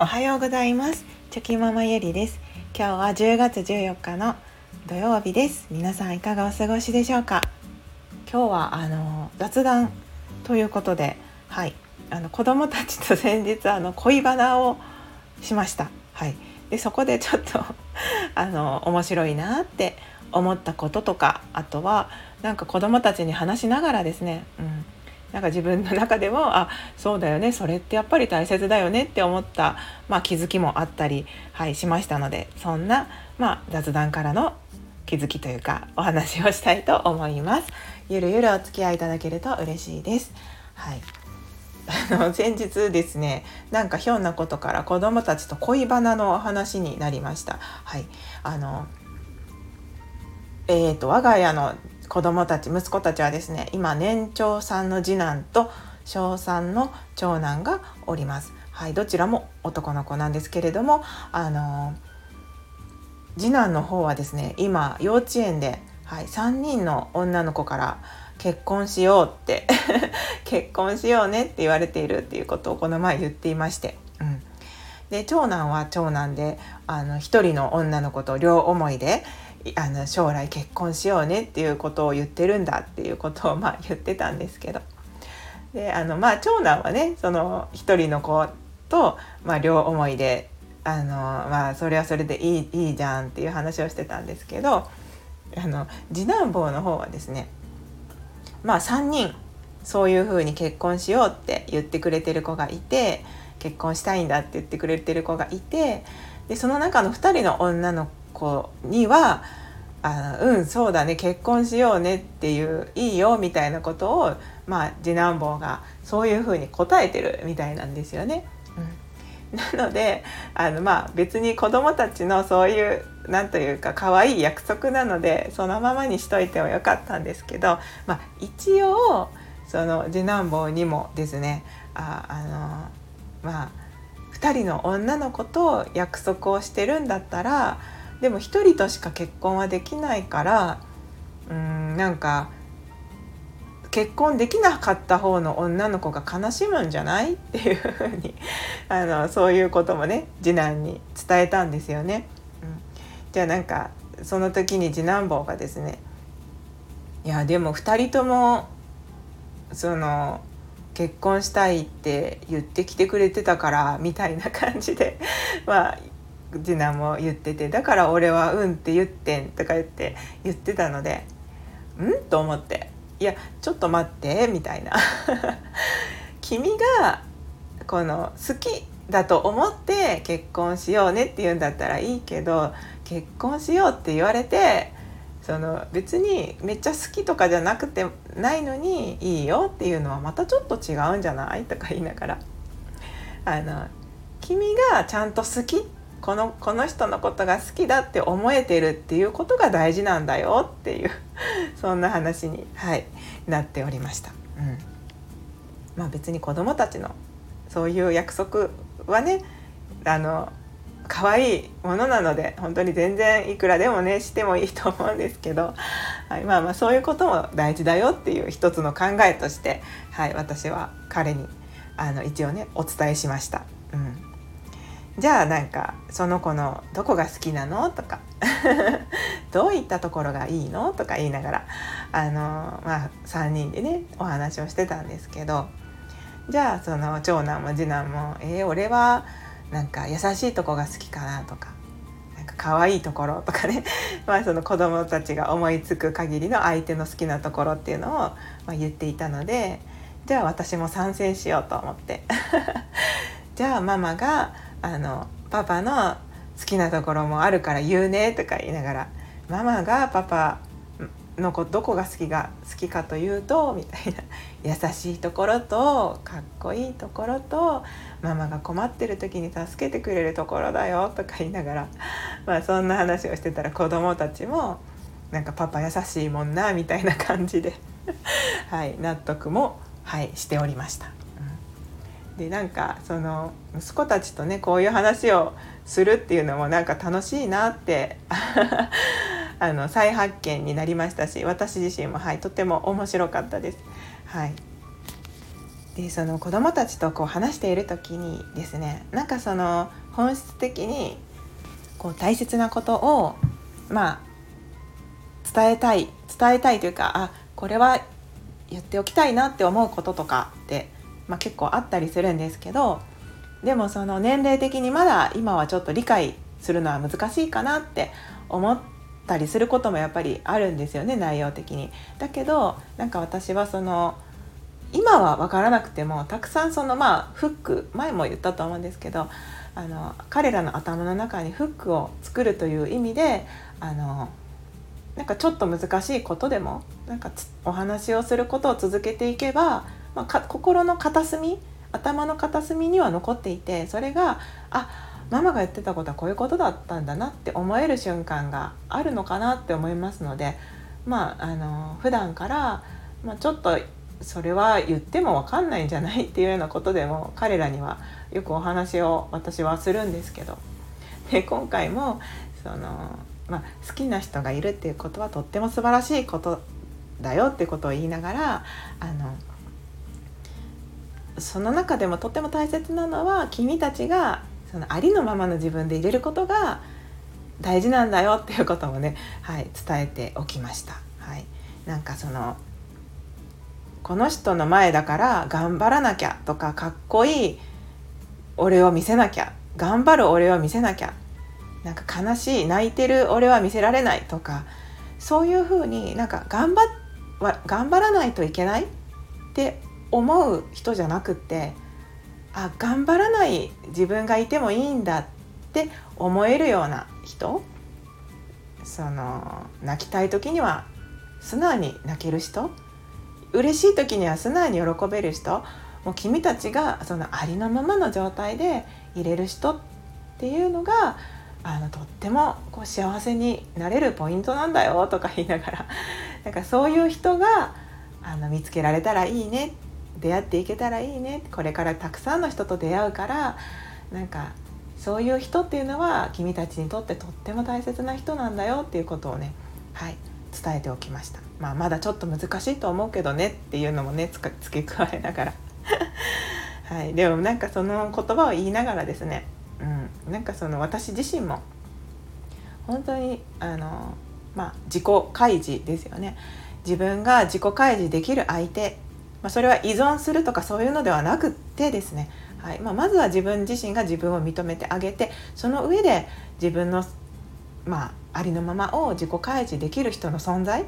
おはようございます。チョキママゆりです。今日は10月14日の土曜日です。皆さんいかがお過ごしでしょうか？今日はあの雑談ということではい。あの子供たちと先日あの恋バナをしました。はい。でそこでちょっと あの面白いなって思ったこととかあとはなんか子供たちに話しながらですね、うん、なんか自分の中でもあそうだよねそれってやっぱり大切だよねって思った、まあ、気づきもあったり、はい、しましたのでそんな、まあ、雑談からの気づきというかお話をしたいと思います。ゆるゆるお付き合いいただけると嬉しいです。はいあの先日ですねなんかひょんなことから子どもたちと恋バナの話になりました。はいあのえーと我が家の子供たち息子たちはですね今年長さんの次男と小3の長男がおります。はい、どちらも男の子なんですけれどもあの次男の方はですね今幼稚園で、はい、3人の女の子から結婚しようって 結婚しようねって言われているっていうことをこの前言っていまして、うん、で長男は長男であの1人の女の子と両思いであの将来結婚しようねっていうことを言ってるんだっていうことをまあ言ってたんですけど。であのまあ長男はねその一人の子と、まあ、両思いであのまあそれはそれでいいいいじゃんっていう話をしてたんですけどあの次男坊の方はですねまあ3人そういうふうに結婚しようって言ってくれてる子がいて結婚したいんだって言ってくれてる子がいてでその中の2人の女の子にはあうんそうだね結婚しようねっていういいよみたいなことを、まあ、次男坊がそういうふうに答えてるみたいなんですよね。うん、なのであの、まあ、別に子どもたちのそういう何というか可愛い約束なのでそのままにしといてもよかったんですけど、まあ、一応その次男坊にもですねああのまあ2人の女の子と約束をしてるんだったらでも一人としか結婚はできないからうんなんか結婚できなかった方の女の子が悲しむんじゃない？っていうふうにあのそういうこともね次男に伝えたんですよね。うん、じゃあなんかその時に次男坊がですねいやでも2人ともその結婚したいって言ってきてくれてたからみたいな感じでまあ次男も言っててだから俺は「うん」って言ってんとか言って言ってたので「ん?」と思って「いやちょっと待って」みたいな君がこの好きだと思って結婚しようねって言うんだったらいいけど結婚しようって言われてその別にめっちゃ好きとかじゃなくてないのにいいよっていうのはまたちょっと違うんじゃないとか言いながらあの君がちゃんと好きっこのこの人のことが好きだって思えてるっていうことが大事なんだよっていう そんな話に、はい、なっておりました。うんまあ、別に子どもたちのそういう約束はねあの可愛いものなので本当に全然いくらでもねしてもいいと思うんですけど、はい、まあまあそういうことも大事だよっていう一つの考えとして、はい、私は彼にあの一応ねお伝えしました。うんじゃあなんかその子のどこが好きなのとか。どういったところがいいのとか言いながら。あのまあ3人でねお話をしてたんですけど。じゃあその長男も次男も「えー、俺はなんか優しいとこが好きかな」とか「なんか可愛いところ」とかね。まあその子供たちが思いつく限りの相手の好きなところっていうのを、まあ、言っていたので。じゃあ私も参戦しようと思って。じゃあママがあのパパの好きなところもあるから言うねとか言いながらママがパパの子どこが好きが好きかというとみたいな優しいところとかっこいいところとママが困ってる時に助けてくれるところだよとか言いながらまあそんな話をしてたら子供たちもなんかパパ優しいもんなみたいな感じではい納得もはいしておりました。でなんかその息子たちとねこういう話をするっていうのもなんか楽しいなって あの再発見になりましたし私自身もはいとても面白かったです。はいでその子どもたちとこう話している時にですねなんかその本質的にこう大切なことをまあ伝えたい伝えたいというかあこれは言っておきたいなって思うこととかって、まあ、結構あったりするんですけどでもその年齢的にまだ今はちょっと理解するのは難しいかなって思ったりすることもやっぱりあるんですよね内容的に。だけどなんか私はその今は分からなくてもたくさんそのまあフック前も言ったと思うんですけどあの彼らの頭の中にフックを作るという意味であのなんかちょっと難しいことでもなんかお話をすることを続けていけば、まあ、心の片隅頭の片隅には残っていてそれがあママが言ってたことはこういうことだったんだなって思える瞬間があるのかなって思いますのでまああの普段から、まあ、ちょっとそれは言っても分かんないんじゃないっていうようなことでも彼らにはよくお話を私はするんですけど。で今回もその、まあ、好きな人がいるっていうことはとっても素晴らしいことだよってことを言いながらあのその中でもとっても大切なのは君たちがそのありのままの自分で入れることが大事なんだよっていうこともね、はい、伝えておきました。はい、なんかそのこの人の前だから頑張らなきゃとかかっこいい俺を見せなきゃ頑張る俺を見せなきゃなんか悲しい泣いてる俺は見せられないとかそういうふうになんか頑張頑張らないといけないって思う人じゃなくってあ頑張らない自分がいてもいいんだって思えるような人その泣きたい時には素直に泣ける人嬉しい時には素直に喜べる人もう君たちがそのありのままの状態で入れる人っていうのがあのとってもこう幸せになれるポイントなんだよとか言いながらなんかそういう人があの見つけられたらいいね出会っていけたらいいね。これからたくさんの人と出会うからなんかそういう人っていうのは君たちにとってとっても大切な人なんだよっていうことをねはい伝えておきました、まあ、まだちょっと難しいと思うけどねっていうのもね 付け加えながら。はい、でもなんかその言葉を言いながらですね、うん、なんかその私自身も本当にあの、まあ、自己開示ですよね。自分が自己開示できる相手、まあ、それは依存するとかそういうのではなくってですね、はい。まあ、まずは自分自身が自分を認めてあげてその上で自分の、まあ、ありのままを自己開示できる人の存在っ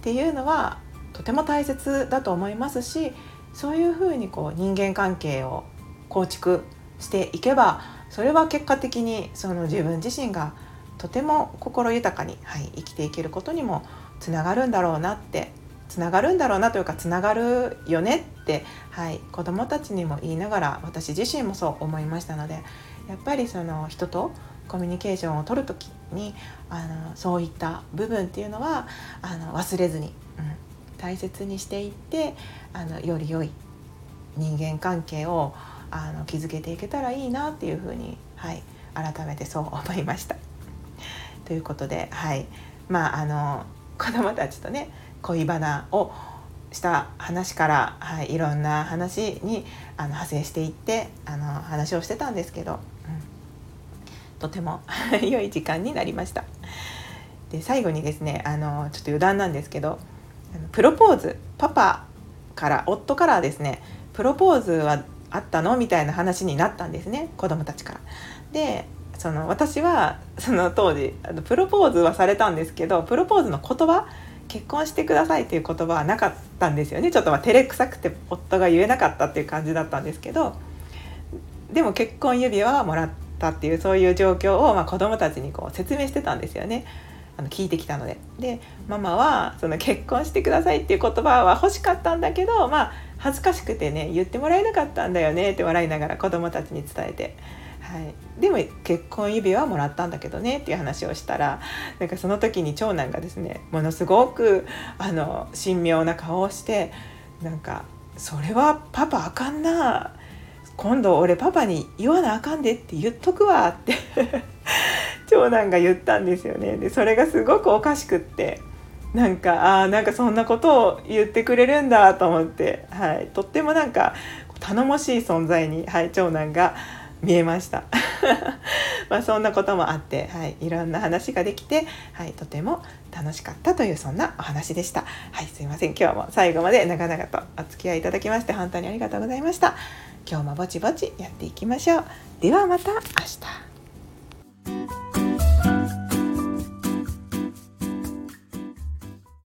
ていうのはとても大切だと思いますしそういうふうにこう人間関係を構築していけばそれは結果的にその自分自身がとても心豊かに、はい、生きていけることにもつながるんだろうなってつながるんだろうなというかつながるよねって、はい、子どもたちにも言いながら私自身もそう思いましたのでやっぱりその人とコミュニケーションを取る時にあのそういった部分っていうのはあの忘れずに、うん、大切にしていってあのより良い人間関係をあの築けていけたらいいなっていうふうに、はい、改めてそう思いました。ということで、はいまあ、あの子どもたちとね恋バナをした話から、はい、いろんな話にあの派生していってあの話をしてたんですけど、うん、とても 良い時間になりました。で最後にですねあのちょっと余談なんですけどプロポーズパパから夫からですねプロポーズはあったのみたいな話になったんですね子供たちから。でその私はその当時あのプロポーズはされたんですけどプロポーズの言葉結婚してくださいっていう言葉はなかったんですよねちょっとま照れくさくて夫が言えなかったっていう感じだったんですけどでも結婚指輪はもらったっていうそういう状況をまあ子どもたちにこう説明してたんですよね。あの聞いてきたのででママはその結婚してくださいっていう言葉は欲しかったんだけどまあ恥ずかしくてね言ってもらえなかったんだよねって笑いながら子供たちに伝えて。はい、でも結婚指輪はもらったんだけどねっていう話をしたらなんかその時に長男がですねものすごくあの神妙な顔をしてなんか「それはパパあかんな今度俺パパに言わなあかんで」って言っとくわって長男が言ったんですよね。でそれがすごくおかしくってなんかあなんかそんなことを言ってくれるんだと思って、はい、とってもなんか頼もしい存在に、はい、長男が見えました。まあそんなこともあって、はい、いろんな話ができて、はい、とても楽しかったというそんなお話でした。はいすいません。今日も最後まで長々とお付き合いいただきまして本当にありがとうございました。今日もぼちぼちやっていきましょう。ではまた明日。